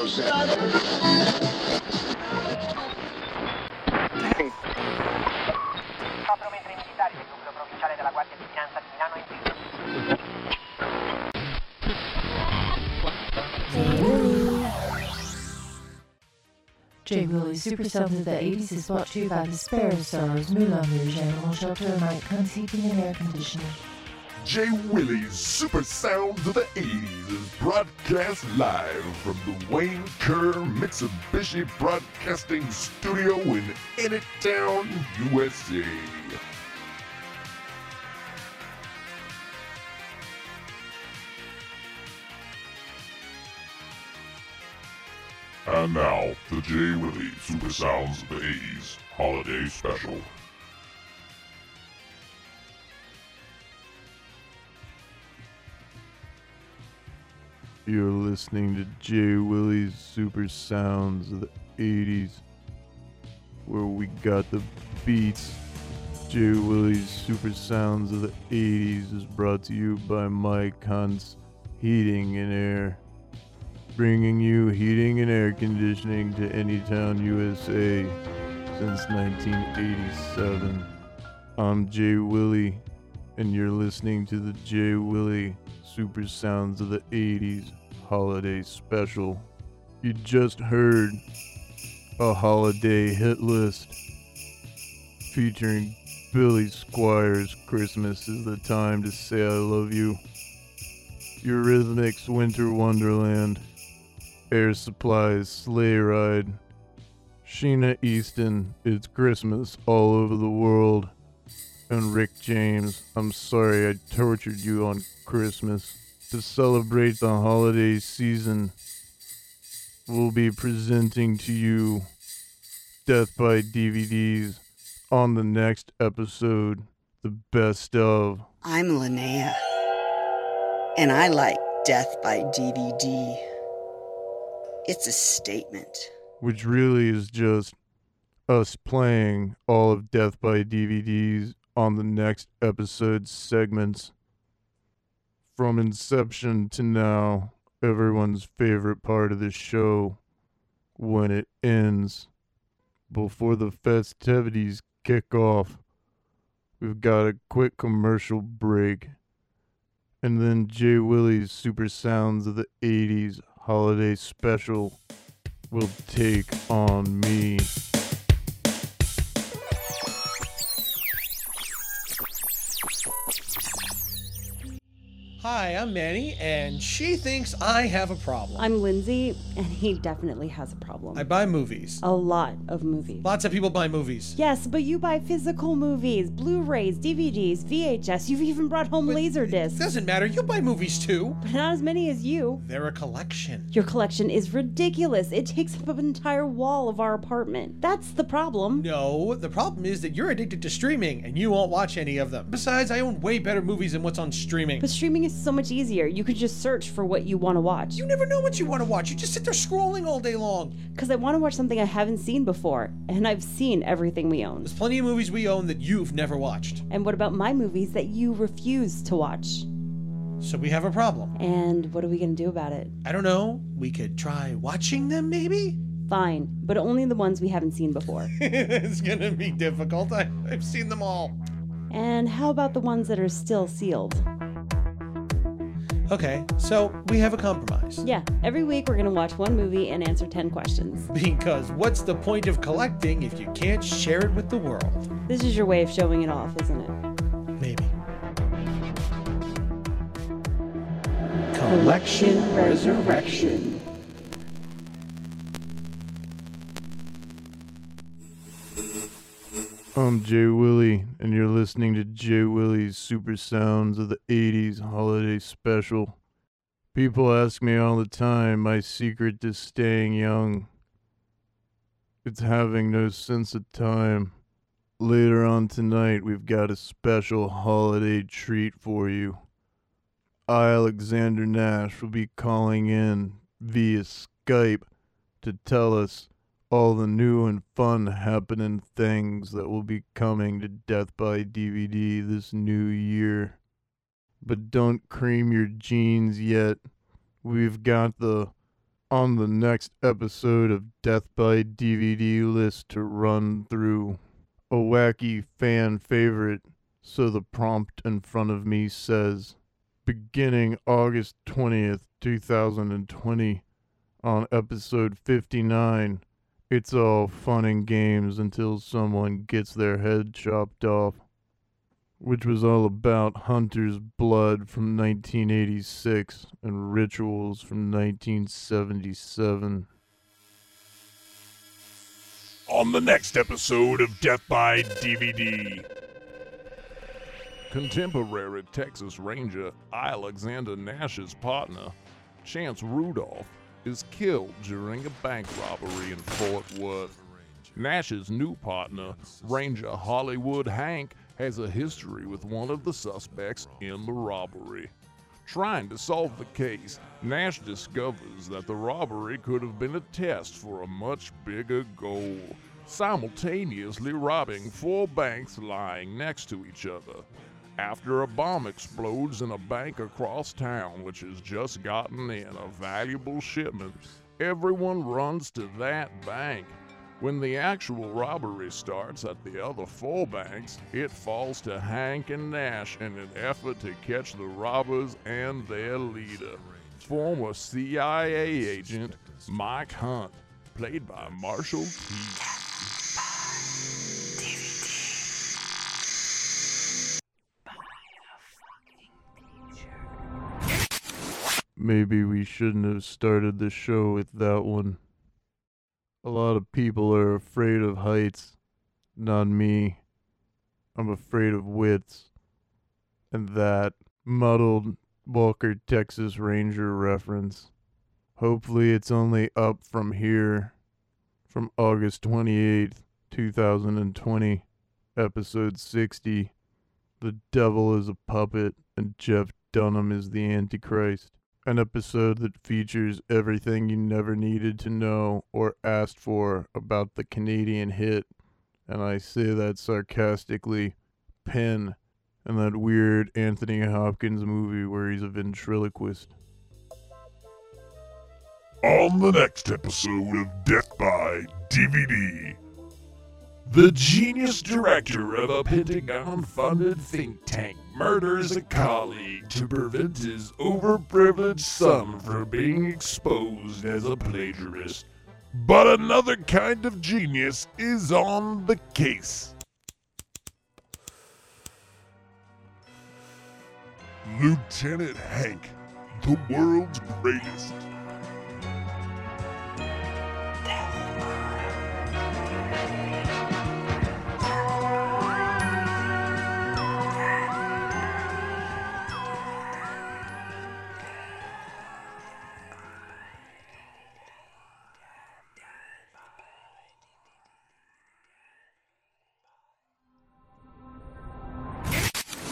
Milano in J Willy's Super Sound of the 80s is brought to you by Despair Stars, Moulin Rouge, Animal Shelter, Mike Hunt's Heating and Air Conditioning. J Willy's Super Sounds of the 80s is broadcast live from the Wayne Kerr Mitsubishi Broadcasting Studio in Anytown, USA. And now, the J Willy Super Sounds of the 80s Holiday Special. You're listening to J Willy's Super Sounds of the 80s, where we got the beats. J Willy's Super Sounds of the 80s is brought to you by Mike Hunt's Heating and Air, bringing you heating and air conditioning to Anytown, USA since 1987. I'm J Willy, and you're listening to the J Willy Super Sounds of the 80s Holiday Special. You just heard a holiday hit list featuring Billy Squier's Christmas is the Time to Say I Love You, Eurythmics Winter Wonderland, Air Supply's Sleigh Ride, Sheena Easton, It's Christmas All Over the World, and Rick James, I'm sorry I tortured you on Christmas. To celebrate the holiday season, we'll be presenting to you Death by DVDs on the next episode, the best of. I'm Linnea, and I like Death by DVD. It's a statement. which really is just us playing all of Death by DVDs on the next episode segments. From inception to now, everyone's favorite part of the show when it ends. Before the festivities kick off, we've got a quick commercial break. And then Jay Willie's Super Sounds of the 80s holiday special will take on me. Hi, I'm Manny, and she thinks I have a problem. I'm Lindsay, and he definitely has a problem. I buy movies. a lot of movies. Lots of people buy movies. Yes, but you buy physical movies, Blu-rays, DVDs, VHS. You've even brought home laser discs, Doesn't matter. You buy movies too. but not as many as you. They're a collection. Your collection is ridiculous. It takes up an entire wall of our apartment. That's the problem. No, the problem is that you're addicted to streaming and you won't watch any of them. Besides, I own way better movies than what's on streaming. But streaming is so much easier. You could just search for what you want to watch. You never know what you want to watch. You just sit there scrolling all day long. Because I want to watch something I haven't seen before, and I've seen everything we own. There's plenty of movies we own that you've never watched. And what about my movies that you refuse to watch? So we have a problem. And what are we going to do about it? I don't know. We could try watching them, maybe? Fine, but only the ones we haven't seen before. it's gonna be difficult. I, I've seen them all. and how about the ones that are still sealed? Okay, so we have a compromise. Yeah, every week we're gonna watch one movie and answer 10 questions. Because what's the point of collecting if you can't share it with the world? This is your way of showing it off, isn't it? Maybe. Collection Resurrection. I'm J Willy, and you're listening to J Willy's Super Sounds of the 80s Holiday Special. People ask me all the time my secret to staying young. It's having no sense of time. Later on tonight, we've got a special holiday treat for you. I, Alexander Nash, will be calling in via Skype to tell us all the new and fun happening things that will be coming to Death by DVD this new year. But don't cream your jeans yet. We've got the on the next episode of Death by DVD list to run through a wacky fan favorite. So the prompt in front of me says beginning August 20th, 2020 on episode 59. It's all fun and games until someone gets their head chopped off, which was all about Hunter's blood from 1986 and rituals from 1977. On the next episode of Death by DVD. Contemporary Texas Ranger Alexander Nash's partner, Chance Rudolph, is killed during a bank robbery in Fort Worth. Nash's new partner, Ranger Hollywood Hank, has a history with one of the suspects in the robbery. Trying to solve the case, Nash discovers that the robbery could have been a test for a much bigger goal, simultaneously robbing four banks lying next to each other. After a bomb explodes in a bank across town which has just gotten in a valuable shipment, everyone runs to that bank. When the actual robbery starts at the other four banks, it falls to Hank and Nash in an effort to catch the robbers and their leader, former CIA agent Mike Hunt, played by Marshall. Maybe we shouldn't have started the show with that one. A lot of people are afraid of heights. Not me. I'm afraid of wits. And that muddled Walker Texas Ranger reference. Hopefully, it's only up from here. From August 28th, 2020, episode 60. The Devil is a Puppet, and Jeff Dunham is the Antichrist an episode that features everything you never needed to know or asked for about the Canadian hit, and I say that sarcastically, Penn, and that weird Anthony Hopkins movie where he's a ventriloquist. On the next episode of Death by DVD, the genius director of a Pentagon funded think tank murders a colleague to prevent his overprivileged son from being exposed as a plagiarist. But another kind of genius is on the case. Lieutenant Hank, the world's greatest.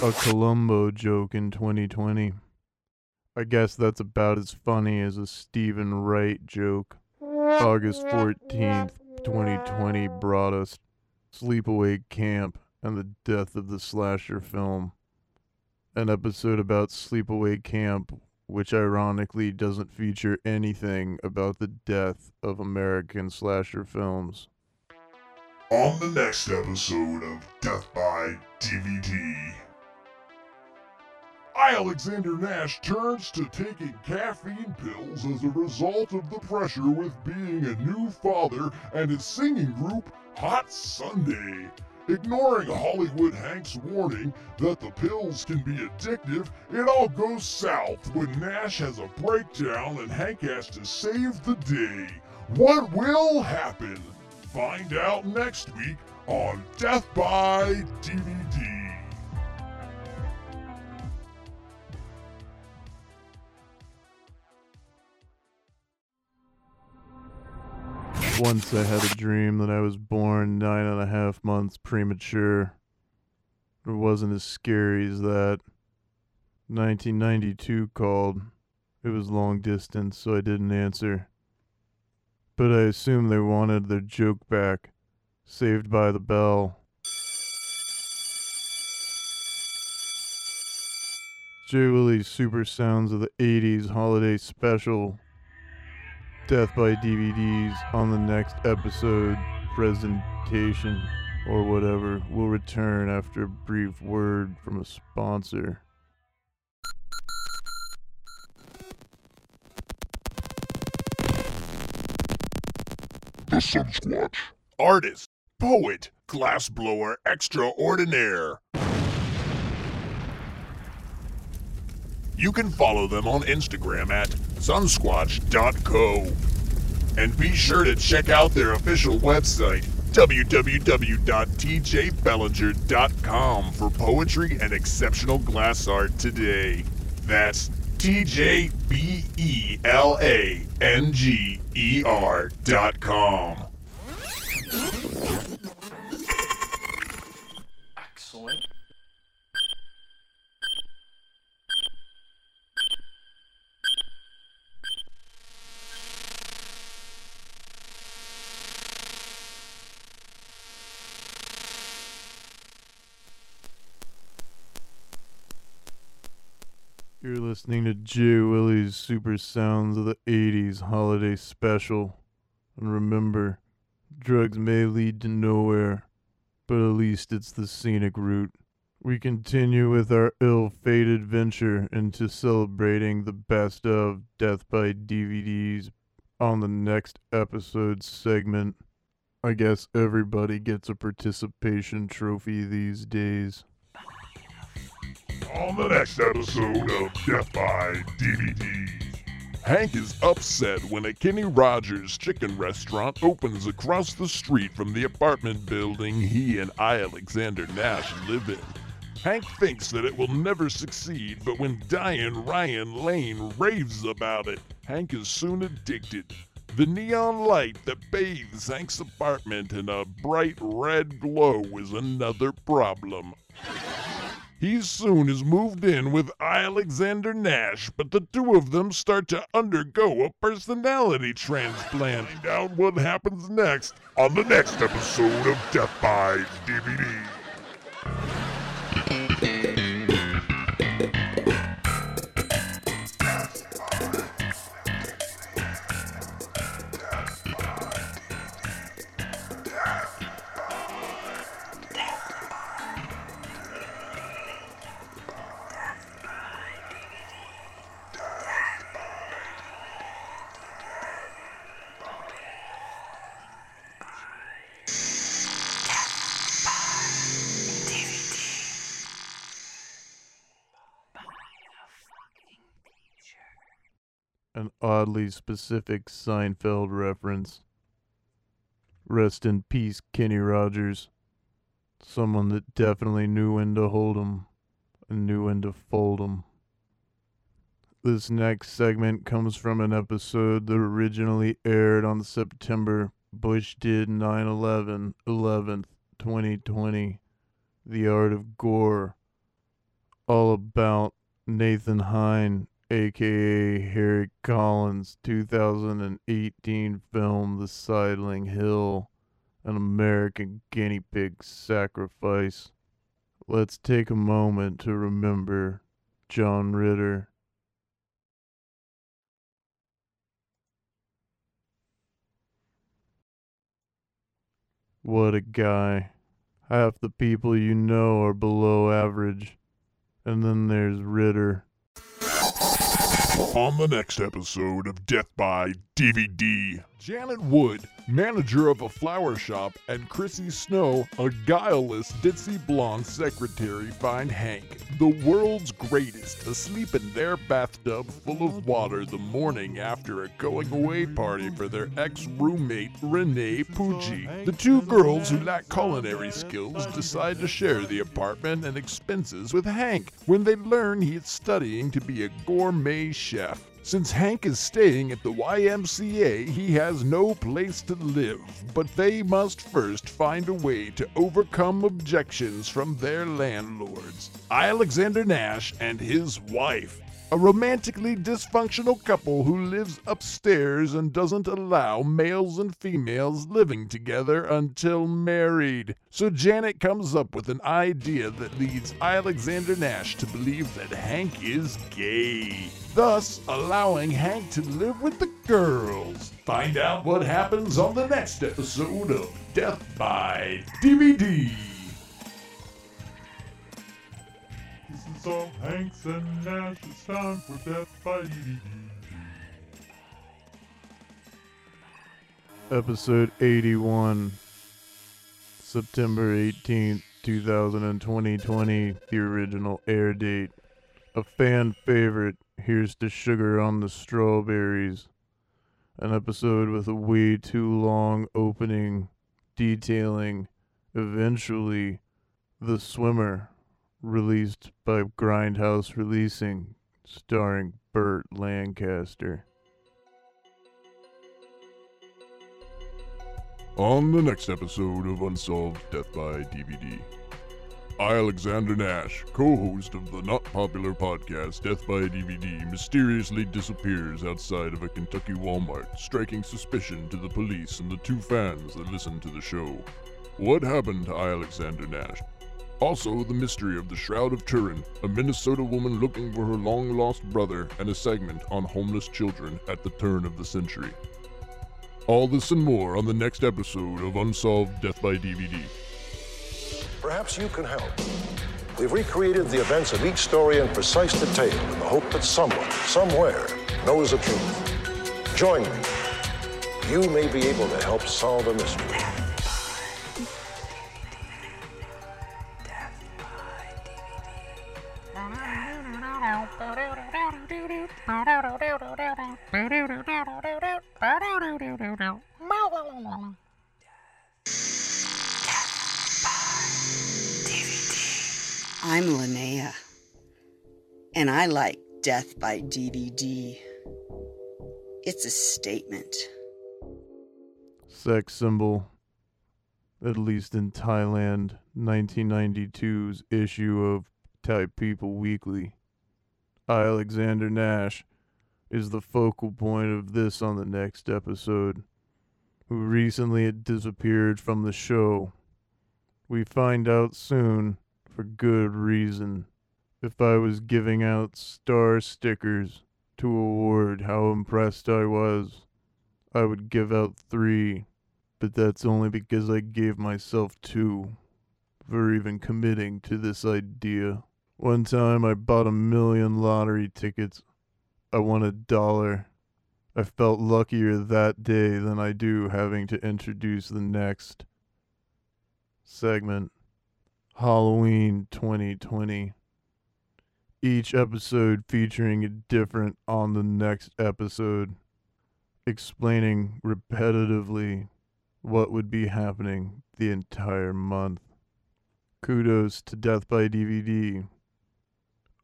A Columbo joke in 2020. I guess that's about as funny as a Steven Wright joke. August 14th, 2020 brought us Sleepaway Camp and the death of the slasher film. An episode about Sleepaway Camp, which ironically doesn't feature anything about the death of American slasher films. On the next episode of Death by DVD. Alexander Nash turns to taking caffeine pills as a result of the pressure with being a new father and his singing group, Hot Sunday. Ignoring Hollywood Hank's warning that the pills can be addictive, it all goes south when Nash has a breakdown and Hank has to save the day. What will happen? Find out next week on Death by DVD. Once I had a dream that I was born nine and a half months premature. It wasn't as scary as that. 1992 called. It was long distance, so I didn't answer. But I assume they wanted their joke back. Saved by the Bell. J Willy's Super Sounds of the 80s Holiday Special. Death by DVDs on the next episode presentation or whatever will return after a brief word from a sponsor. The Sunsquatch. Artist, poet, glassblower extraordinaire. You can follow them on Instagram at sunsquatch.co. And be sure to check out their official website, www.tjbelanger.com, for poetry and exceptional glass art today. That's T J B E L A N G E R dot com. Listening to J Willy's Super Sounds of the 80s Holiday Special. And remember, drugs may lead to nowhere, but at least it's the scenic route. We continue with our ill fated venture into celebrating the best of Death by DVDs on the next episode segment. I guess everybody gets a participation trophy these days. On the next episode of Death by DVD, Hank is upset when a Kenny Rogers chicken restaurant opens across the street from the apartment building he and I. Alexander Nash live in. Hank thinks that it will never succeed, but when Diane Ryan Lane raves about it, Hank is soon addicted. The neon light that bathes Hank's apartment in a bright red glow is another problem. He soon is moved in with Alexander Nash, but the two of them start to undergo a personality transplant. Find out what happens next on the next episode of Death by DVD. Oddly specific Seinfeld reference. Rest in peace, Kenny Rogers. Someone that definitely knew when to hold 'em and knew when to fold 'em. This next segment comes from an episode that originally aired on September Bush did 9 11 11th, 2020. The Art of Gore. All about Nathan Hine, aka Harry Collins' 2018 film The Sidling Hill, an American guinea pig sacrifice. Let's take a moment to remember John Ritter. What a guy. Half the people you know are below average. And then there's Ritter. On the next episode of Death by DVD, Janet Wood, manager of a flower shop, and Chrissy Snow, a guileless ditzy blonde secretary, find Hank, the world's greatest, asleep in their bathtub full of water the morning after a going away party for their ex roommate, Renee Pucci. The two girls who lack culinary skills decide to share the apartment and expenses with Hank when they learn he is studying to be a gourmet chef. Since Hank is staying at the YMCA, he has no place to live, but they must first find a way to overcome objections from their landlords, Alexander Nash and his wife. A romantically dysfunctional couple who lives upstairs and doesn't allow males and females living together until married. So Janet comes up with an idea that leads Alexander Nash to believe that Hank is gay, thus allowing Hank to live with the girls. Find out what happens on the next episode of Death by DVD. This Hanks and Nash. It's time for Death by DVD. Episode 81, September 18th, 2020, the original air date. A fan favorite, Here's the Sugar on the Strawberries. An episode with a way too long opening detailing eventually the swimmer released by Grindhouse Releasing, starring Burt Lancaster. On the next episode of Unsolved Death by DVD, Alexander Nash, co host of the not popular podcast Death by DVD, mysteriously disappears outside of a Kentucky Walmart, striking suspicion to the police and the two fans that listen to the show. What happened to Alexander Nash? Also, the mystery of the Shroud of Turin, a Minnesota woman looking for her long lost brother, and a segment on homeless children at the turn of the century. All this and more on the next episode of Unsolved Death by DVD. Perhaps you can help. We've recreated the events of each story in precise detail in the hope that someone, somewhere, knows the truth. Join me. You may be able to help solve a mystery. I like Death by DVD. It's a statement. Sex symbol, at least in Thailand, 1992's issue of Thai People Weekly. Alexander Nash is the focal point of this on the next episode, who recently had disappeared from the show. We find out soon, for good reason. If I was giving out star stickers to award how impressed I was, I would give out three, but that's only because I gave myself two for even committing to this idea. One time I bought a million lottery tickets. I won a dollar. I felt luckier that day than I do having to introduce the next segment Halloween 2020. Each episode featuring a different on the next episode, explaining repetitively what would be happening the entire month. Kudos to Death by DVD.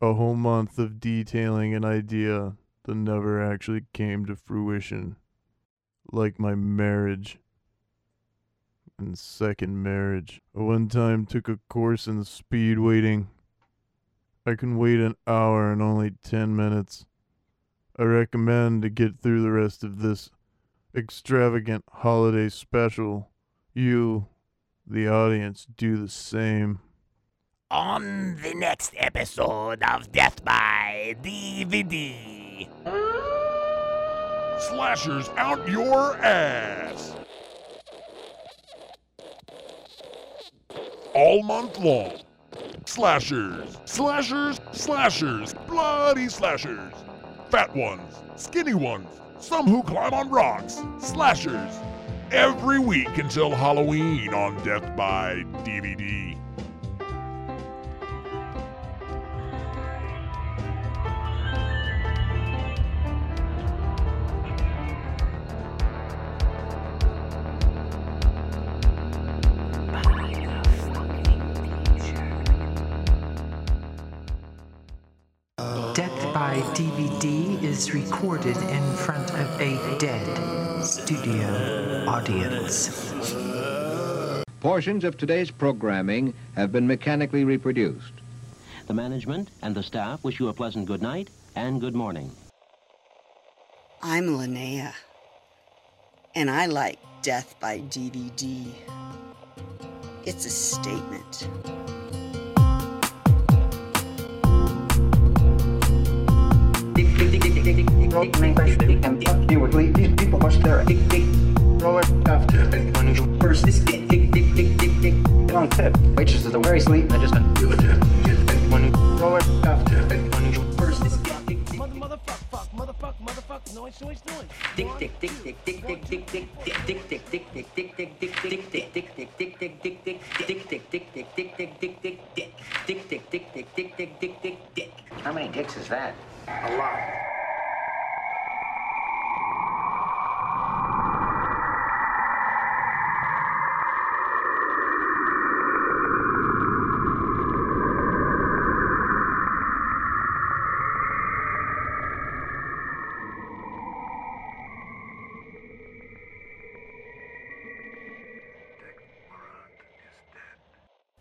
A whole month of detailing an idea that never actually came to fruition. Like my marriage and second marriage. I one time took a course in speed waiting. I can wait an hour and only 10 minutes. I recommend to get through the rest of this extravagant holiday special. You, the audience, do the same. On the next episode of Death by DVD. Slashers out your ass! All month long. Slashers, slashers, slashers, bloody slashers. Fat ones, skinny ones, some who climb on rocks. Slashers. Every week until Halloween on Death by DVD. Recorded in front of a dead studio audience. Portions of today's programming have been mechanically reproduced. The management and the staff wish you a pleasant good night and good morning. I'm Linnea, and I like Death by DVD. It's a statement. How many dicks is that? A lot.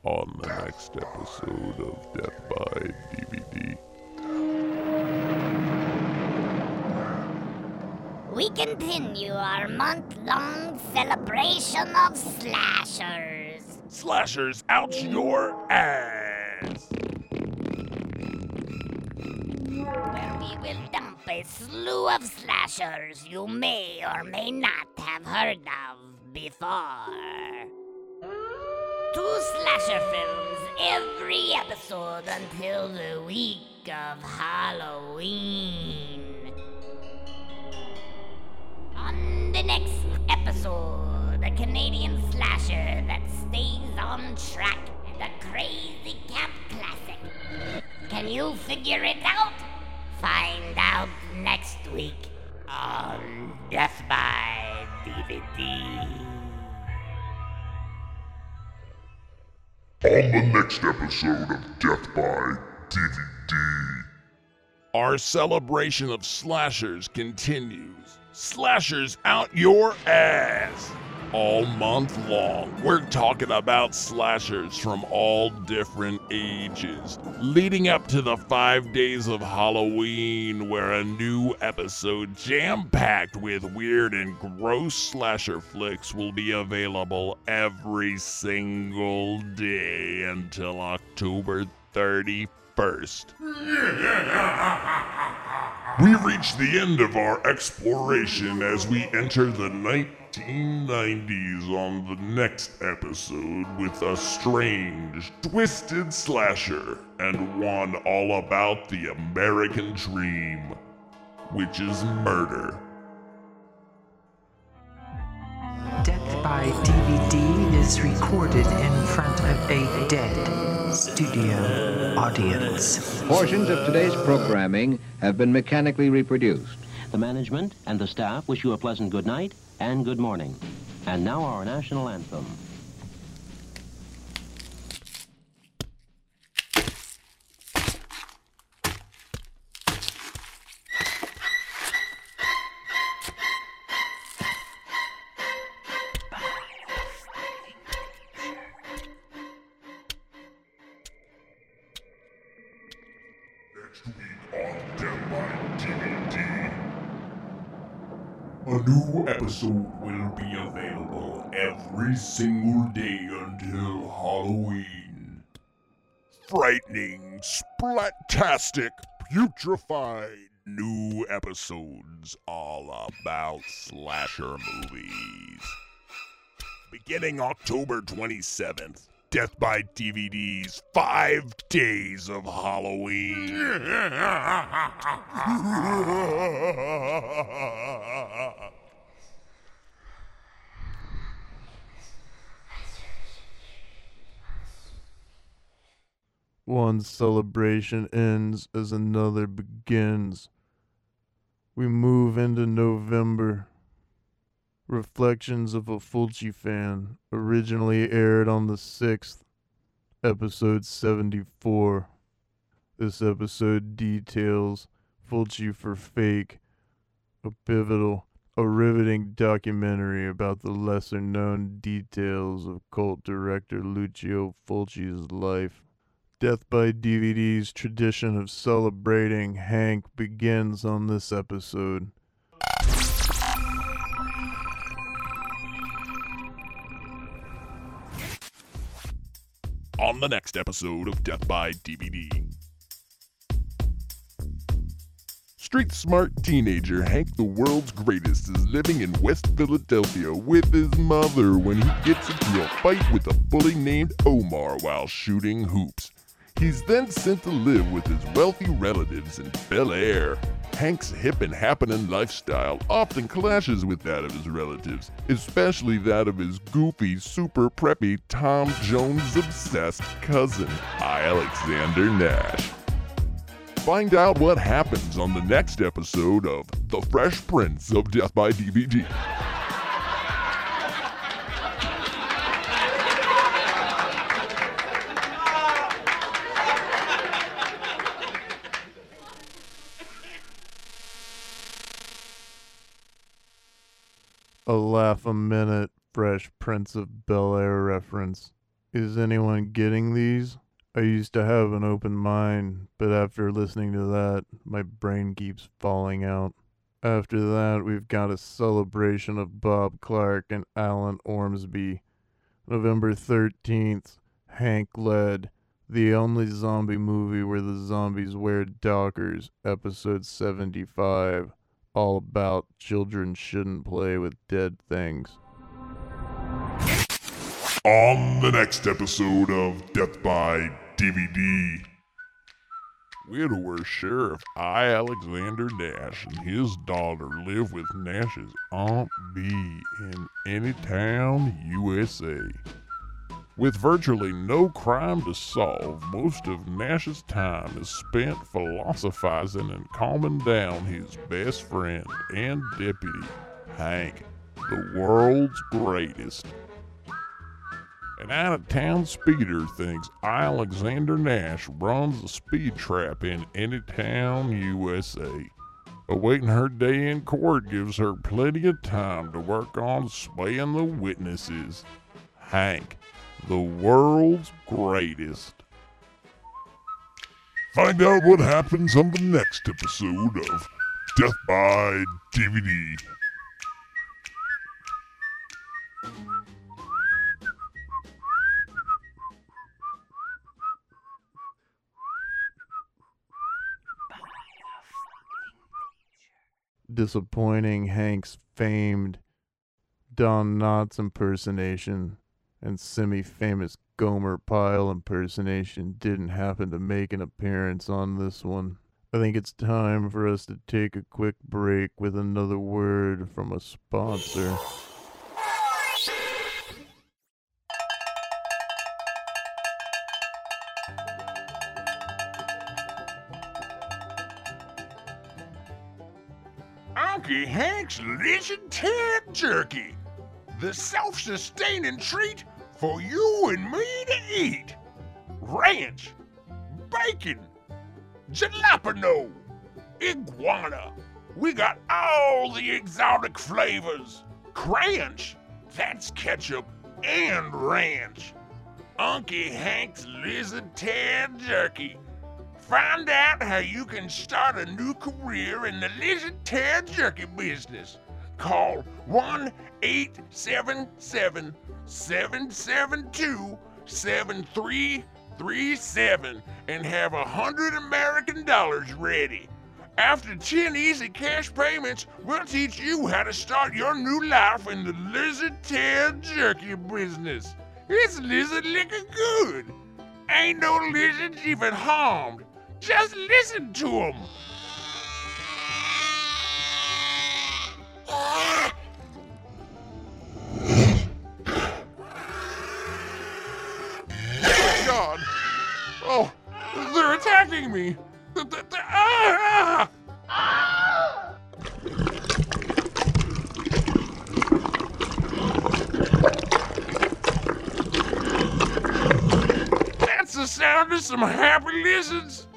On the next episode of Death by DVD. We continue our month long celebration of slashers. Slashers out your ass! Where we will dump a slew of slashers you may or may not have heard of before. Two slasher films every episode until the week of Halloween. On the next episode, a Canadian slasher that stays on track and a crazy camp classic. Can you figure it out? Find out next week on Death by DVD. On the next episode of Death by DVD. Our celebration of slashers continues. Slashers out your ass! All month long, we're talking about slashers from all different ages, leading up to the five days of Halloween, where a new episode jam packed with weird and gross slasher flicks will be available every single day until October 31st. We reach the end of our exploration as we enter the 1990s on the next episode with a strange, twisted slasher and one all about the American dream, which is murder. Death by DVD is recorded in front of a dead studio audience. Portions of today's programming have been mechanically reproduced. The management and the staff wish you a pleasant good night and good morning. And now our national anthem. New episode will be available every single day until Halloween. Frightening, splattastic, putrefied new episodes all about slasher movies. Beginning October 27th, Death by DVD's Five Days of Halloween. One celebration ends as another begins. We move into November. Reflections of a Fulci fan, originally aired on the 6th, episode 74. This episode details Fulci for Fake, a pivotal, a riveting documentary about the lesser known details of cult director Lucio Fulci's life. Death by DVD's tradition of celebrating Hank begins on this episode. On the next episode of Death by DVD. Street smart teenager Hank the world's greatest is living in West Philadelphia with his mother when he gets into a fight with a bully named Omar while shooting hoops. He's then sent to live with his wealthy relatives in Bel Air. Hank's hip and happening lifestyle often clashes with that of his relatives, especially that of his goofy, super preppy, Tom Jones obsessed cousin, Alexander Nash. Find out what happens on the next episode of The Fresh Prince of Death by DVD. A laugh a minute, Fresh Prince of Bel Air reference. Is anyone getting these? I used to have an open mind, but after listening to that, my brain keeps falling out. After that, we've got a celebration of Bob Clark and Alan Ormsby. November 13th, Hank led the only zombie movie where the zombies wear dockers, episode 75, all about children shouldn't play with dead things. On the next episode of Death by DVD. Widower Sheriff I. Alexander Nash and his daughter live with Nash's Aunt B in Anytown, USA. With virtually no crime to solve, most of Nash's time is spent philosophizing and calming down his best friend and deputy, Hank, the world's greatest. An out of town speeder thinks Alexander Nash runs a speed trap in Anytown, USA. Awaiting her day in court gives her plenty of time to work on swaying the witnesses. Hank, the world's greatest. Find out what happens on the next episode of Death by DVD. disappointing Hank's famed Don Knotts impersonation and semi-famous Gomer Pyle impersonation didn't happen to make an appearance on this one. I think it's time for us to take a quick break with another word from a sponsor. Unky Hank's Jerky, the self sustaining treat for you and me to eat. Ranch, bacon, jalapeno, iguana. We got all the exotic flavors. Cranch, that's ketchup and ranch. Unky Hank's Lizard Tail Jerky. Find out how you can start a new career in the lizard tail jerky business. Call 1 877 772 7337 and have a hundred American dollars ready. After 10 easy cash payments, we'll teach you how to start your new life in the lizard tail jerky business. It's lizard liquor good. Ain't no lizards even harmed. Just listen to them. Ah! Me. Th- ah! That's the sound of some happy lizards.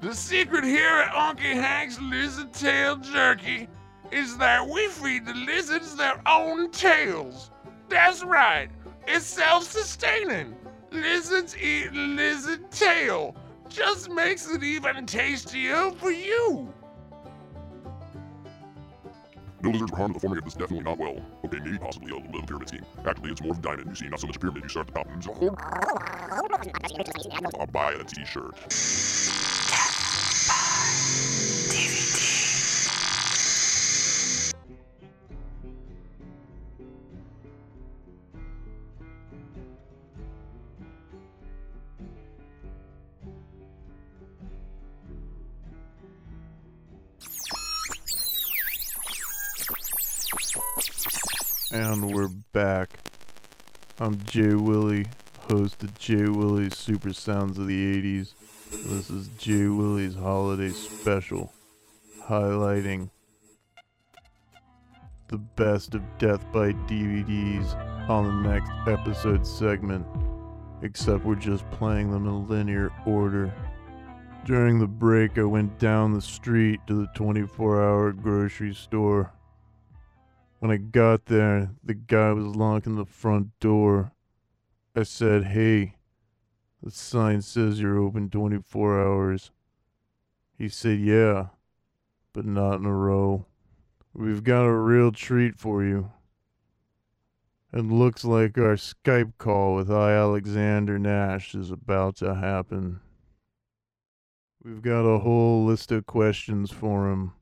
The secret here at Unky Hank's Lizard Tail Jerky is that we feed the lizards their own tails. That's right, it's self sustaining. Lizard's eating lizard tail. Just makes it even tastier for you. No lizards were harmed, in the forming of this definitely not well. Okay, maybe possibly a little bit of pyramid scheme. Actually, it's more of a diamond, you see, not so much a pyramid, you start at the top and oh. I'll buy a t-shirt. And we're back. I'm J Willy, host of J Willy's Super Sounds of the 80s. This is J Willy's holiday special, highlighting the best of Death by DVDs on the next episode segment, except we're just playing them in linear order. During the break, I went down the street to the 24 hour grocery store. When I got there, the guy was locking the front door. I said, Hey, the sign says you're open 24 hours. He said, Yeah, but not in a row. We've got a real treat for you. It looks like our Skype call with I. Alexander Nash is about to happen. We've got a whole list of questions for him.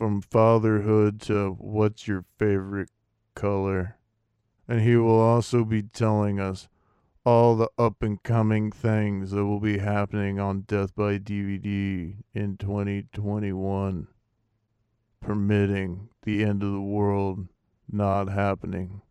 From fatherhood to what's your favorite color. And he will also be telling us all the up and coming things that will be happening on Death by DVD in 2021, permitting the end of the world not happening.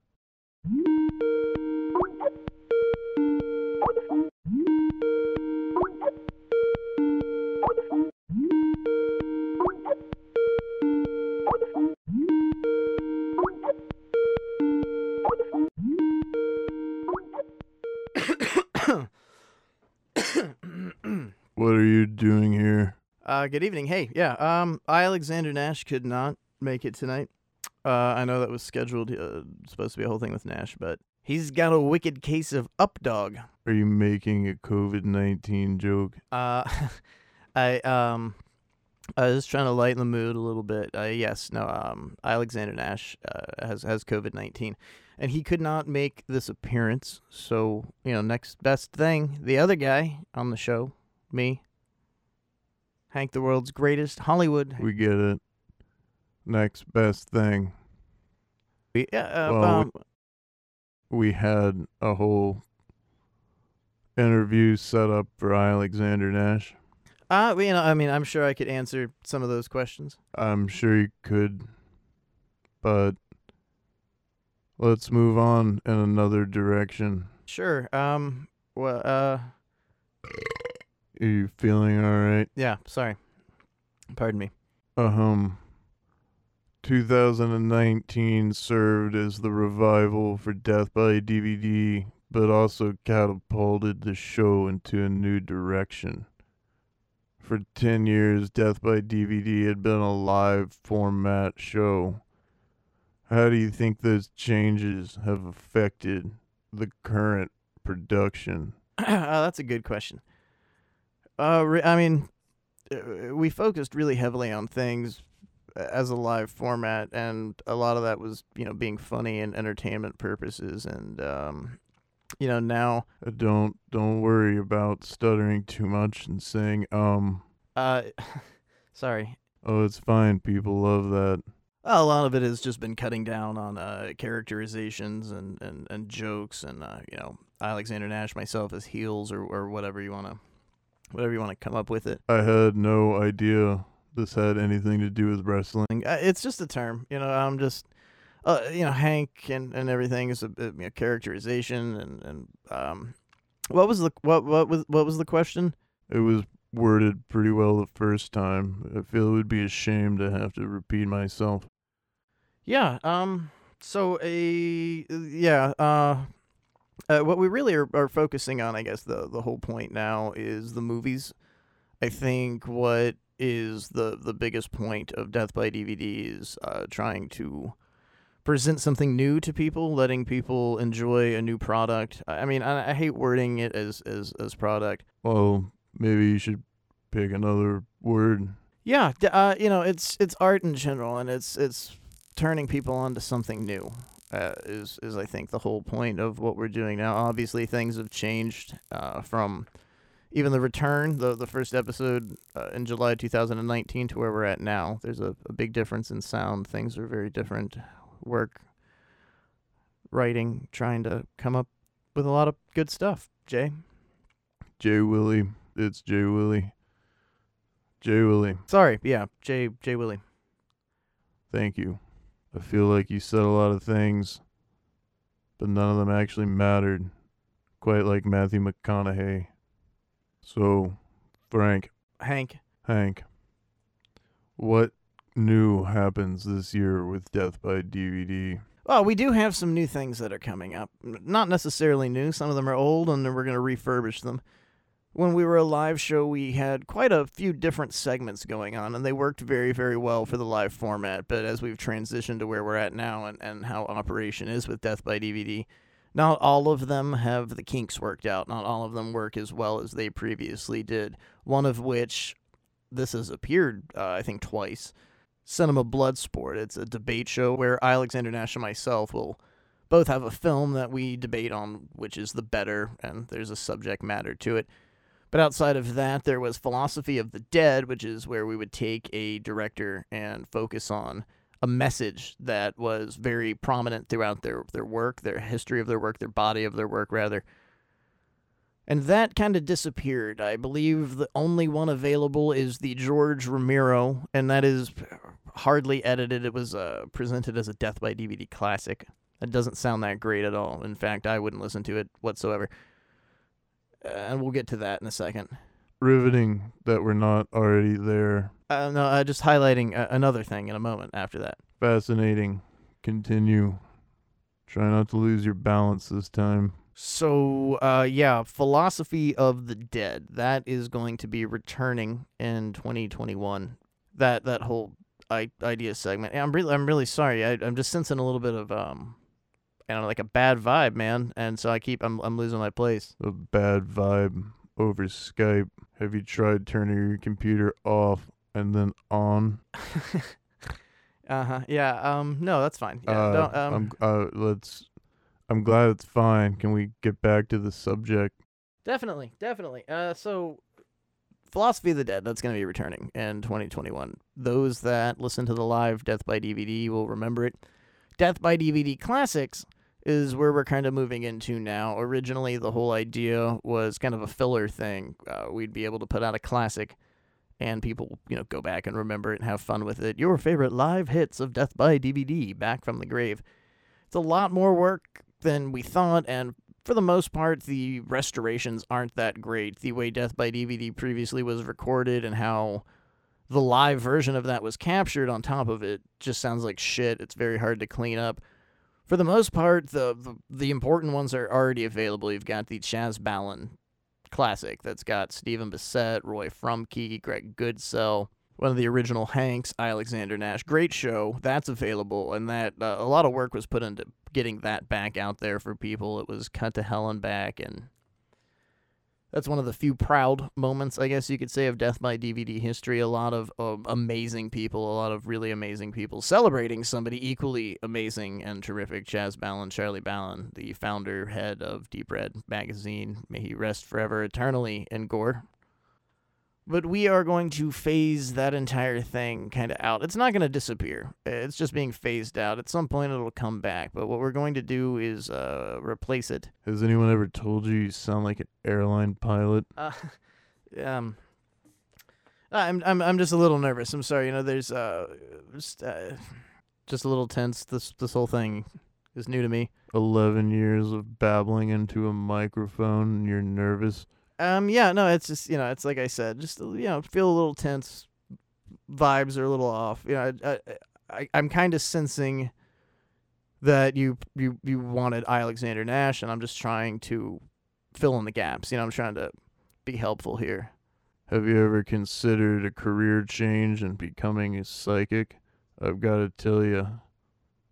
Uh, good evening. Hey, yeah. Um, I Alexander Nash could not make it tonight. Uh, I know that was scheduled. Uh, supposed to be a whole thing with Nash, but he's got a wicked case of up dog. Are you making a COVID 19 joke? Uh, I um, I was trying to lighten the mood a little bit. Uh, yes, no. Um, Alexander Nash uh, has has COVID nineteen, and he could not make this appearance. So you know, next best thing, the other guy on the show, me, Hank, the world's greatest Hollywood. We get it. Next best thing. We, yeah, uh, Well, um, We had a whole interview set up for Alexander Nash. uh, you know, I mean, I'm sure I could answer some of those questions. I'm sure you could, but let's move on in another direction. Sure. Um. Well. Uh. Are you feeling all right? Yeah. Sorry. Pardon me. Um, 2019 served as the revival for Death by DVD, but also catapulted the show into a new direction. For 10 years, Death by DVD had been a live format show. How do you think those changes have affected the current production? uh, that's a good question. Uh, re- I mean, uh, we focused really heavily on things as a live format, and a lot of that was, you know, being funny and entertainment purposes. And, um, you know, now, Uh, Don't don't worry about stuttering too much and saying um. uh, sorry. Oh, it's fine. People love that. A lot of it has just been cutting down on uh, characterizations and, and, and jokes, and uh, you know, Alexander Nash, myself as heels, or, or whatever you wanna, whatever you wanna come up with it. I had no idea this had anything to do with wrestling. It's just a term, you know. I'm just, uh, you know, Hank and, and everything is a, a you know, characterization, and and um, what was the what what was what was the question? It was worded pretty well the first time. I feel it would be a shame to have to repeat myself. Yeah. Um. So a yeah. Uh. Uh, what we really are, are focusing on, I guess, the the whole point now is the movies. I think what is the the biggest point of Death by DVD is uh, trying to present something new to people, letting people enjoy a new product. I mean, I, I hate wording it as as as product. Well, maybe you should pick another word. Yeah, uh, you know, it's it's art in general, and it's it's turning people onto something new. Uh, is is I think the whole point of what we're doing now. Obviously, things have changed uh, from even the return, the the first episode uh, in July 2019 to where we're at now. There's a, a big difference in sound. Things are very different. Work, writing, trying to come up with a lot of good stuff. Jay, J Willy. It's J Willy. J Willy. sorry, yeah, Jay J Willy. Thank you. I feel like you said a lot of things, but none of them actually mattered. Quite like Matthew McConaughey. So, Frank, Hank. Hank, what new happens this year with Death by DVD? Well, we do have some new things that are coming up. Not necessarily new. Some of them are old, and we're going to refurbish them. When we were a live show, we had quite a few different segments going on, and they worked very, very well for the live format. But as we've transitioned to where we're at now and, and how operation is with Death by DVD, not all of them have the kinks worked out. Not all of them work as well as they previously did. One of which, this has appeared, uh, I think, twice. Cinema Bloodsport. It's a debate show where Alexander Nash and myself will both have a film that we debate on which is the better, and there's a subject matter to it. But outside of that, there was Philosophy of the Dead, which is where we would take a director and focus on a message that was very prominent throughout their, their work, their history of their work, their body of their work, rather. And that kind of disappeared. I believe the only one available is the George Romero, and that is hardly edited. It was uh, presented as a Death by DVD classic. It doesn't sound that great at all. In fact, I wouldn't listen to it whatsoever. Uh, and we'll get to that in a second. Riveting that we're not already there. Uh, no, uh, just highlighting uh, another thing in a moment after that. Fascinating. Continue. Try not to lose your balance this time. So, uh, yeah, Philosophy of the Dead. That is going to be returning in 2021. That that whole I- idea segment. I'm really I'm really sorry. I, I'm just sensing a little bit of um, Don't like a bad vibe, man. And so I keep I'm I'm losing my place. A bad vibe over Skype. Have you tried turning your computer off and then on? Uh huh. Yeah. Um. No, that's fine. Yeah. uh, don't, um. I'm, uh, let's. I'm glad it's fine. Can we get back to the subject? Definitely, definitely. Uh, so Philosophy of the Dead, that's going to be returning in 2021. Those that listen to the live Death by DVD will remember it. Death by DVD Classics is where we're kind of moving into now. Originally, the whole idea was kind of a filler thing. Uh, we'd be able to put out a classic and people, you know, go back and remember it and have fun with it. Your favorite live hits of Death by DVD, back from the grave. It's a lot more work than we thought, and for the most part, the restorations aren't that great. The way Death by DVD previously was recorded and how the live version of that was captured on top of it just sounds like shit. It's very hard to clean up. For the most part, the the, the important ones are already available. You've got the Chas Balun classic that's got Stephen Bissette, Roy Frumkes, Greg Goodsell, one of the original Hanks, Alexander Nash. Great show. That's available, and that uh, a lot of work was put into getting that back out there for people. It was cut to hell and back, and that's one of the few proud moments, I guess you could say, of Death by DVD history. A lot of uh, amazing people, a lot of really amazing people celebrating somebody equally amazing and terrific. Chas Balun, Charlie Balun, the founder, head of Deep Red magazine. May he rest forever eternally in gore. But we are going to phase that entire thing kind of out. It's not going to disappear. It's just being phased out. At some point, it'll come back. But what we're going to do is uh, replace it. Has anyone ever told you you sound like an airline pilot? Uh, um, I'm I'm I'm just a little nervous. I'm sorry. You know, there's uh, just uh, just a little tense. This this whole thing is new to me. 11 years of babbling into a microphone and you're nervous. Um, yeah, no, it's just you know, it's like I said, just you know, feel a little tense. Vibes are a little off. You know, I, I, I I'm kind of sensing that you you you wanted Alexander Nash, and I'm just trying to fill in the gaps. You know, I'm trying to be helpful here. Have you ever considered a career change and becoming a psychic? I've got to tell you,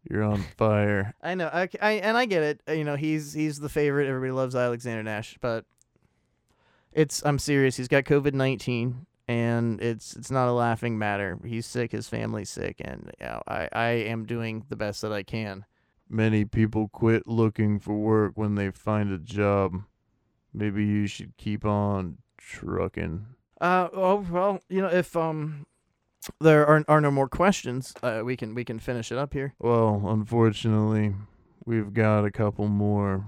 You're on fire. I know, I, I, and I get it. You know, he's he's the favorite. Everybody loves Alexander Nash, but it's I'm serious. He's got COVID nineteen, and it's it's not a laughing matter. He's sick. His family's sick, and you know, I I am doing the best that I can. Many people quit looking for work when they find a job. Maybe you should keep on trucking. Uh, oh well, you know, if um there are are no more questions, uh, we can we can finish it up here. Well, unfortunately, we've got a couple more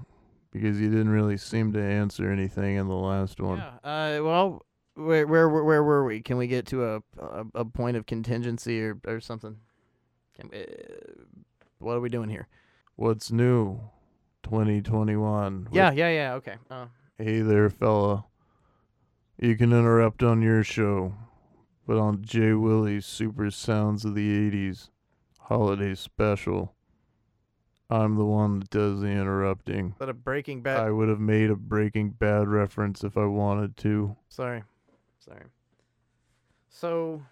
because you didn't really seem to answer anything in the last one. Uh, well, where where where, where were we? Can we get to a a, a point of contingency or or something? Can, uh, what are we doing here? What's new? 2021. Yeah, yeah, yeah. Okay. Uh, Hey there, fella. You can interrupt on your show, but on J Willy's Super Sounds of the 80s holiday special, I'm the one that does the interrupting. that a Breaking Bad? I would have made a Breaking Bad reference if I wanted to. Sorry, sorry. So,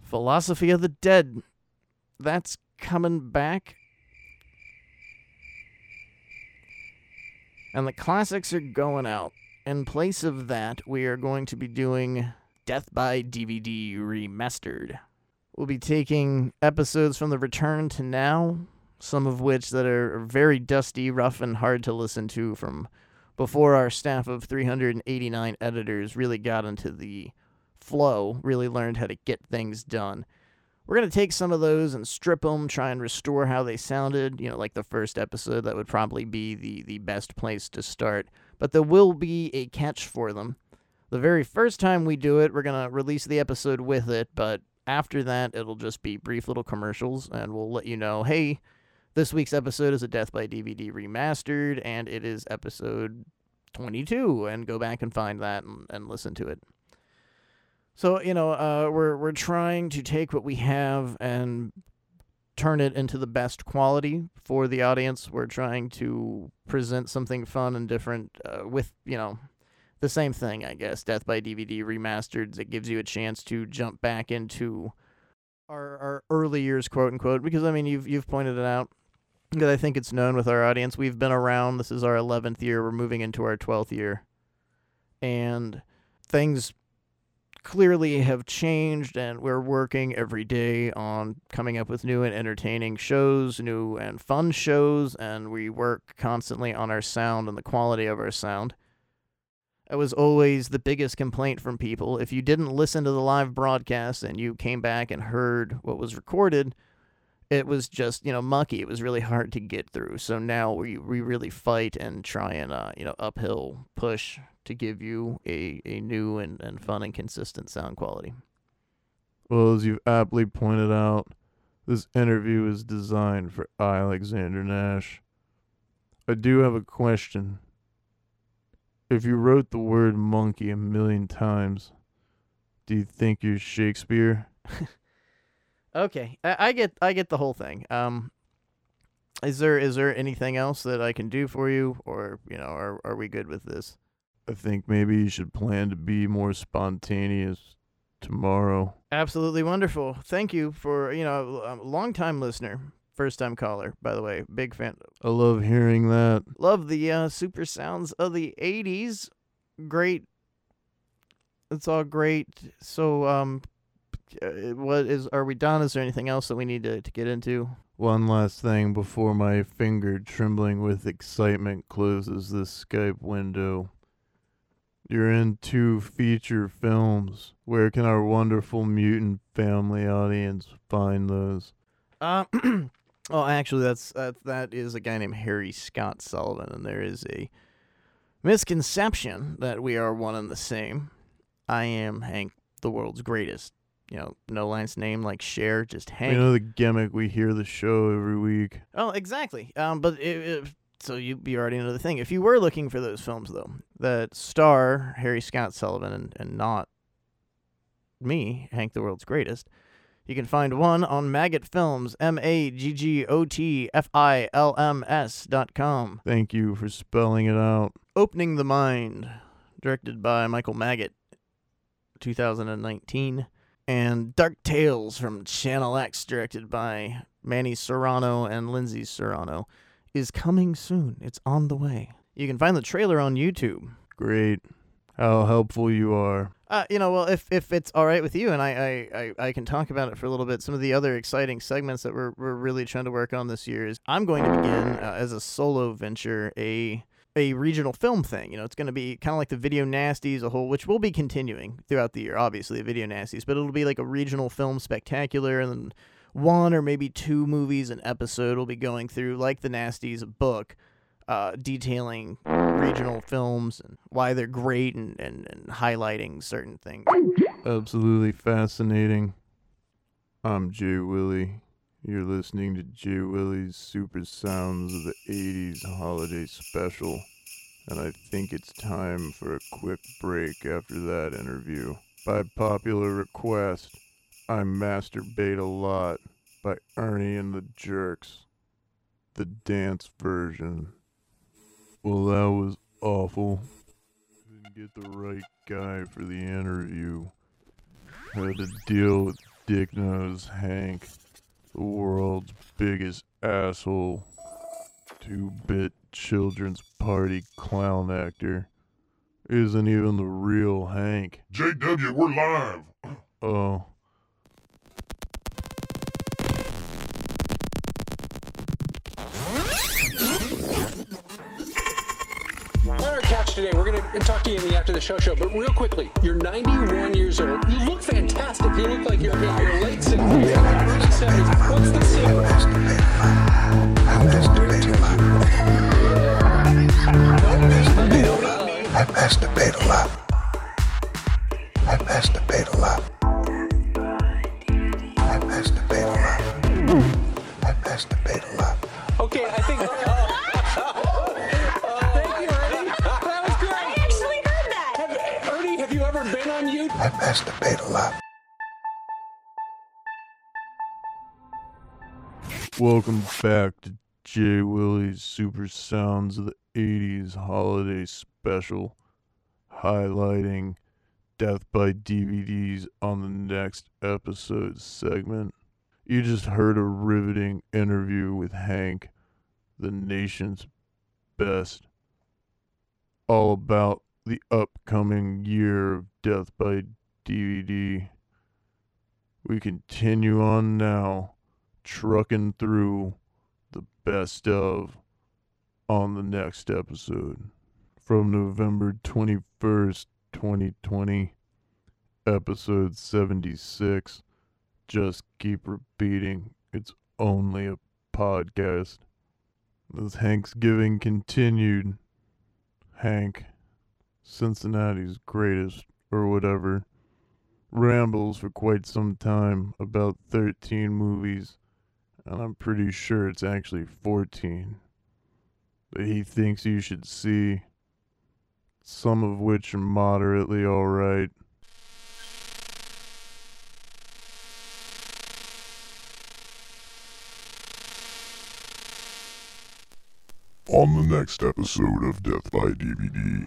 Philosophy of the Dead. That's coming back. And the classics are going out. In place of that, we are going to be doing Death by DVD Remastered. We'll be taking episodes from the return to now, some of which that are very dusty, rough, and hard to listen to from before our staff of 389 editors really got into the flow, really learned how to get things done. We're going to take some of those and strip them, try and restore how they sounded. You know, like the first episode, that would probably be the, the best place to start. But there will be a catch for them. The very first time we do it, we're going to release the episode with it, but after that, it'll just be brief little commercials, and we'll let you know hey, this week's episode is a Death by DVD remastered, and it is episode 22, and go back and find that and, and listen to it. So you know, uh, we're we're trying to take what we have and turn it into the best quality for the audience. We're trying to present something fun and different uh, with you know the same thing, I guess. Death by DVD remastered that gives you a chance to jump back into our our early years, quote unquote. Because I mean, you've you've pointed it out. That I think it's known with our audience. We've been around. This is our 11th year. We're moving into our 12th year. And things clearly have changed, and we're working every day on coming up with new and entertaining shows, new and fun shows, and we work constantly on our sound and the quality of our sound. That was always the biggest complaint from people. If you didn't listen to the live broadcast and you came back and heard what was recorded, it was just you know mucky. It was really hard to get through. So now we we really fight and try and uh, you know uphill push to give you a, a new and, and fun and consistent sound quality. Well, as you've aptly pointed out, this interview is designed for Alexander Nash. I do have a question. If you wrote the word monkey a million times, do you think you're Shakespeare? Okay, I, I get I get the whole thing. Um, is there is there anything else that I can do for you, or you know, are are we good with this? I think maybe you should plan to be more spontaneous tomorrow. Absolutely wonderful. Thank you for you know a long time listener, first time caller. By the way, big fan. I love hearing that. Love the uh, super sounds of the '80s. Great. It's all great. So um, uh, what is? Are we done? Is there anything else that we need to to get into? One last thing before my finger, trembling with excitement, closes this Skype window. You're in two feature films. Where can our wonderful mutant family audience find those? Um, well, actually, that's that. That is a guy named Harry Scott Sullivan, and there is a misconception that we are one and the same. I am Hank, the world's greatest. You know, no last name like Cher, just Hank. You know the gimmick. We hear the show every week. Oh, exactly. Um, but it, it, so you you already know the thing. If you were looking for those films though, that star Harry Scott Sullivan and, and not me, Hank the World's Greatest, you can find one on Maggot Films, M A G G O T F I L M S dot com. Thank you for spelling it out. Opening the Mind, directed by Michael Maggot, 2019. And Dark Tales from Channel X, directed by Manny Serrano and Lindsay Serrano, is coming soon. It's on the way. You can find the trailer on YouTube. Great. How helpful you are. Uh, you know, well, if, if it's all right with you, and I, I, I, I can talk about it for a little bit, some of the other exciting segments that we're, we're really trying to work on this year is I'm going to begin uh, as a solo venture a a regional film thing. You know, it's going to be kind of like the Video Nasties, a whole, which will be continuing throughout the year, obviously, the Video Nasties, but it'll be like a regional film spectacular, and then one or maybe two movies an episode will be going through, like the Nasties, book uh, detailing regional films and why they're great and, and, and highlighting certain things. Absolutely fascinating. I'm J Willy. You're listening to J Willy's Super Sounds of the 80s Holiday Special. And I think it's time for a quick break after that interview. By popular request, I masturbate a lot by Ernie and the Jerks. The dance version. Well, that was awful. Didn't get the right guy for the interview. Had to deal with Dick Nose Hank, the world's biggest asshole. Two bit children's party clown actor. Isn't even the real Hank. JW, we're live. Oh. Today, we're going to talk to the after the show show, but real quickly, you're 91 years old. You look fantastic. You look like you're in your late 60s, early 70s. What's the secret? I'm just too. I masturbate a lot. I masturbate a lot. I masturbate a lot. I masturbate a lot. Okay, I I masturbate a lot. Welcome back to J Willy's Super Sounds of the 80s Holiday Special, highlighting Death by DVDs on the next episode segment. You just heard a riveting interview with Hank, the nation's best, all about the upcoming year of Death by DVD. We continue on now trucking through the best of on the next episode from November 21st, 2020, episode 76. Just keep repeating, it's only a podcast. As Thanksgiving continued, Hank, Cincinnati's greatest, or whatever, rambles for quite some time about 13 movies and I'm pretty sure it's actually 14 that he thinks you should see, some of which are moderately alright. On the next episode of Death by DVD.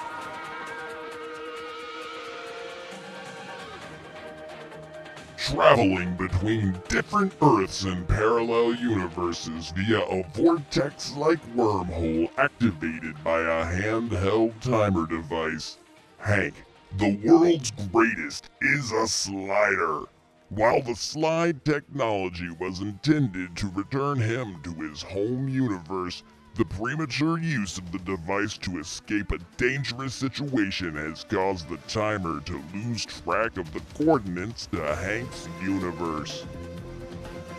Traveling between different Earths and parallel universes via a vortex like wormhole activated by a handheld timer device. Hank, the world's greatest, is a slider. While the slide technology was intended to return him to his home universe, the premature use of the device to escape a dangerous situation has caused the timer to lose track of the coordinates to Hank's universe.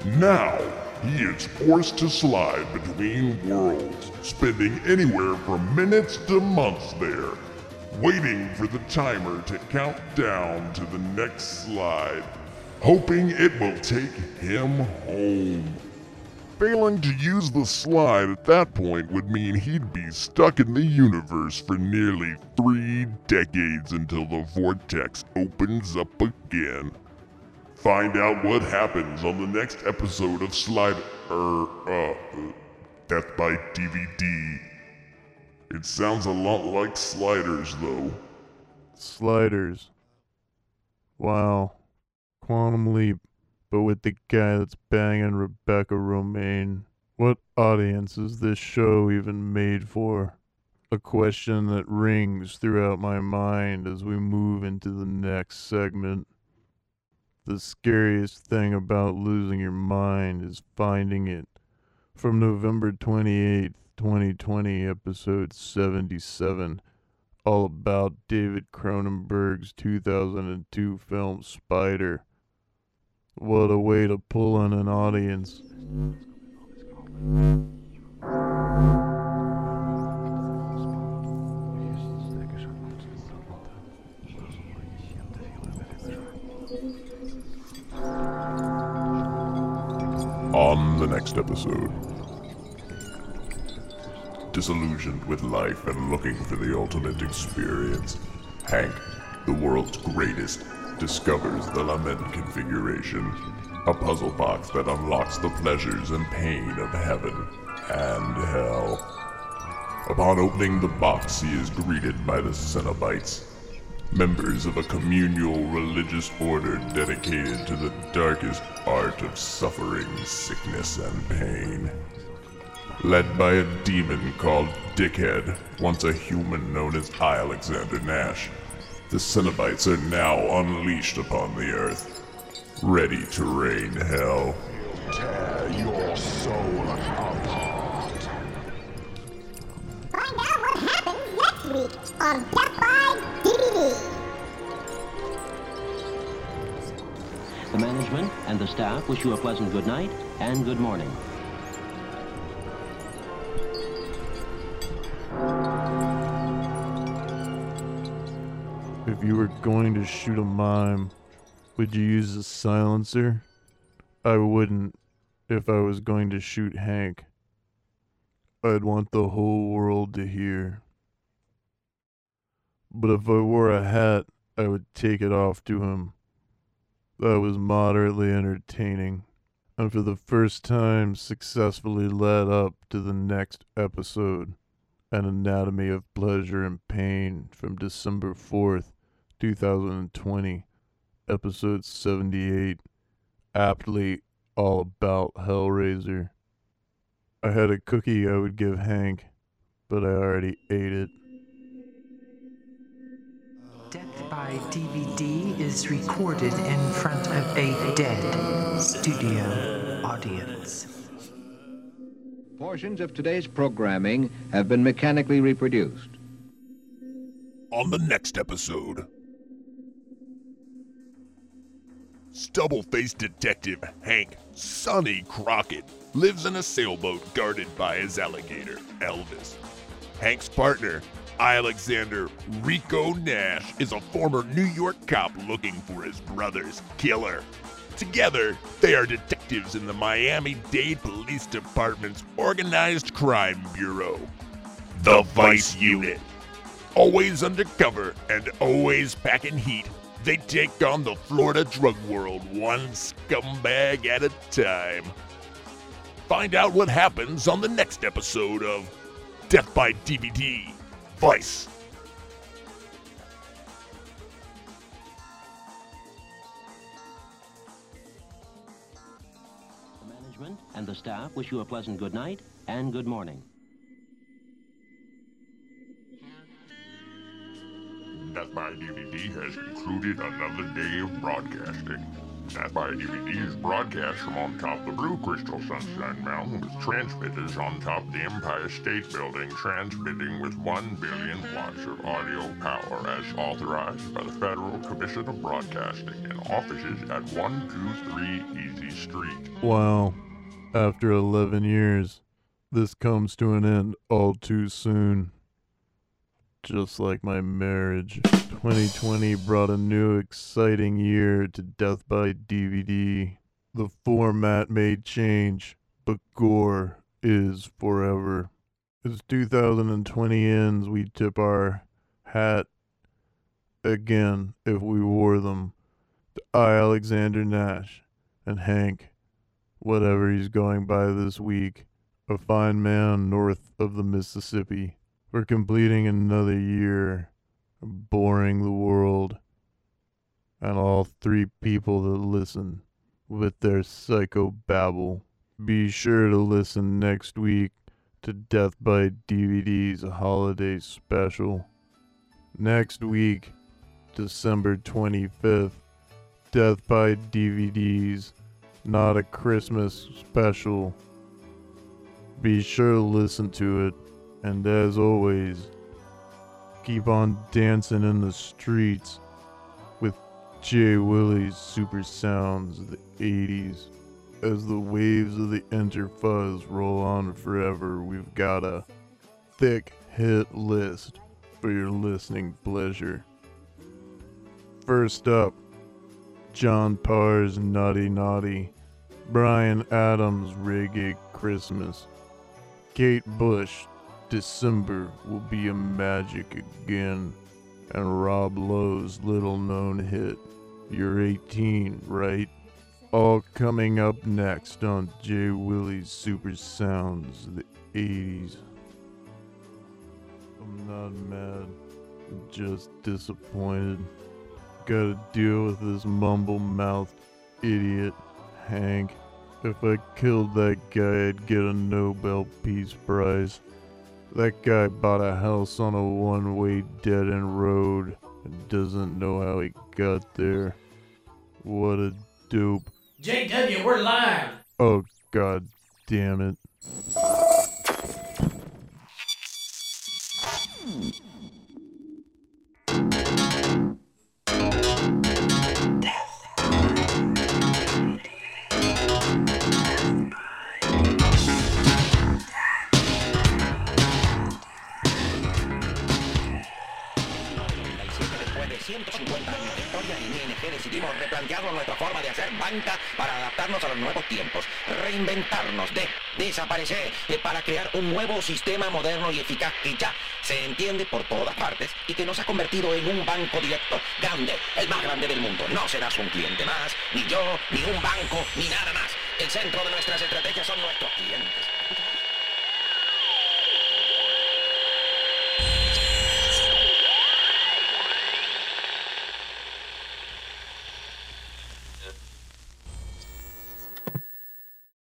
Now, he is forced to slide between worlds, spending anywhere from minutes to months there, waiting for the timer to count down to the next slide, hoping it will take him home. Failing to use the slide at that point would mean he'd be stuck in the universe for nearly three decades until the vortex opens up again. Find out what happens on the next episode of Slide er uh, Death by DVD. It sounds a lot like Sliders though. Sliders. Wow. Quantum Leap, but with the guy that's banging Rebecca Romijn. What audience is this show even made for? A question that rings throughout my mind as we move into the next segment. The scariest thing about losing your mind is finding it. From November 28th, 2020, episode 77, all about David Cronenberg's 2002 film Spider. What a way to pull in an audience. On the next episode. Disillusioned with life and looking for the ultimate experience, Hank, the world's greatest, discovers the Lament configuration, a puzzle box that unlocks the pleasures and pain of heaven and hell. Upon opening the box, he is greeted by the Cenobites, members of a communal religious order dedicated to the darkest art of suffering, sickness, and pain. Led by a demon called Dickhead, once a human known as Alexander Nash, the Cenobites are now unleashed upon the earth, ready to rain hell. Tear your soul apart. Find out what happens next week on Death by DVD. The management and the staff wish you a pleasant good night and good morning. If you were going to shoot a mime, would you use a silencer? I wouldn't if I was going to shoot Hank. I'd want the whole world to hear. But if I wore a hat, I would take it off to him. That was moderately entertaining, and for the first time successfully led up to the next episode An Anatomy of Pleasure and Pain from December 4th, 2020, episode 78, aptly all about Hellraiser. I had a cookie I would give Hank, but I already ate it. Death by DVD is recorded in front of a dead studio audience. Portions of today's programming have been mechanically reproduced. On the next episode, stubble faced detective Hank Sonny Crockett lives in a sailboat guarded by his alligator, Elvis. Hank's partner, Alexander Rico Nash, is a former New York cop looking for his brother's killer. Together, they are detectives in the Miami Dade Police Department's Organized Crime Bureau, the Vice Unit. Always undercover and always packing heat, they take on the Florida drug world one scumbag at a time. Find out what happens on the next episode of Death by DVD Vice. The management and the staff wish you a pleasant good night and good morning. Death by DVD has concluded another day of broadcasting. Death by DVD is broadcast from on top of the Blue Crystal Sunshine Mountain with transmitters on top of the Empire State Building transmitting with 1 billion watts of audio power as authorized by the Federal Commission of Broadcasting and offices at 123 Easy Street. Wow. After 11 years, this comes to an end all too soon. Just like my marriage. 2020 brought a new exciting year to Death by DVD. The format may change, but gore is forever. As 2020 ends, we tip our hat again if we wore them to I, Alexander Nash, and Hank, whatever he's going by this week, a fine man north of the Mississippi, for completing another year of boring the world and all three people that listen with their psycho babble. Be sure to listen next week to Death by DVD's holiday special. Next week, December 25th, Death by DVD's Not a Christmas special. Be sure to listen to it, and as always, keep on dancing in the streets with J Willy's Super Sounds of the 80s. As the waves of the Interfuzz roll on forever, we've got a thick hit list for your listening pleasure. First up, John Parr's Naughty Naughty, Bryan Adams' Reggae Christmas, Kate Bush, December will be a magic again, and Rob Lowe's little known hit, You're 18, right? All coming up next on J. Willy's Super Sounds of the 80s. I'm not mad, I'm just disappointed. Gotta deal with this mumble mouthed idiot, Hank. If I killed that guy, I'd get a Nobel Peace Prize. That guy bought a house on a one way dead end road and doesn't know how he got there. What a dupe. JW, we're live. Oh, god damn it. ING decidimos replantearnos nuestra forma de hacer banca para adaptarnos a los nuevos tiempos, reinventarnos, de desaparecer, eh, para crear un nuevo sistema moderno y eficaz que ya se entiende por todas partes y que nos ha convertido en un banco directo grande, el más grande del mundo. No serás un cliente más, ni yo, ni un banco, ni nada más. El centro de nuestras estrategias son nuestros clientes.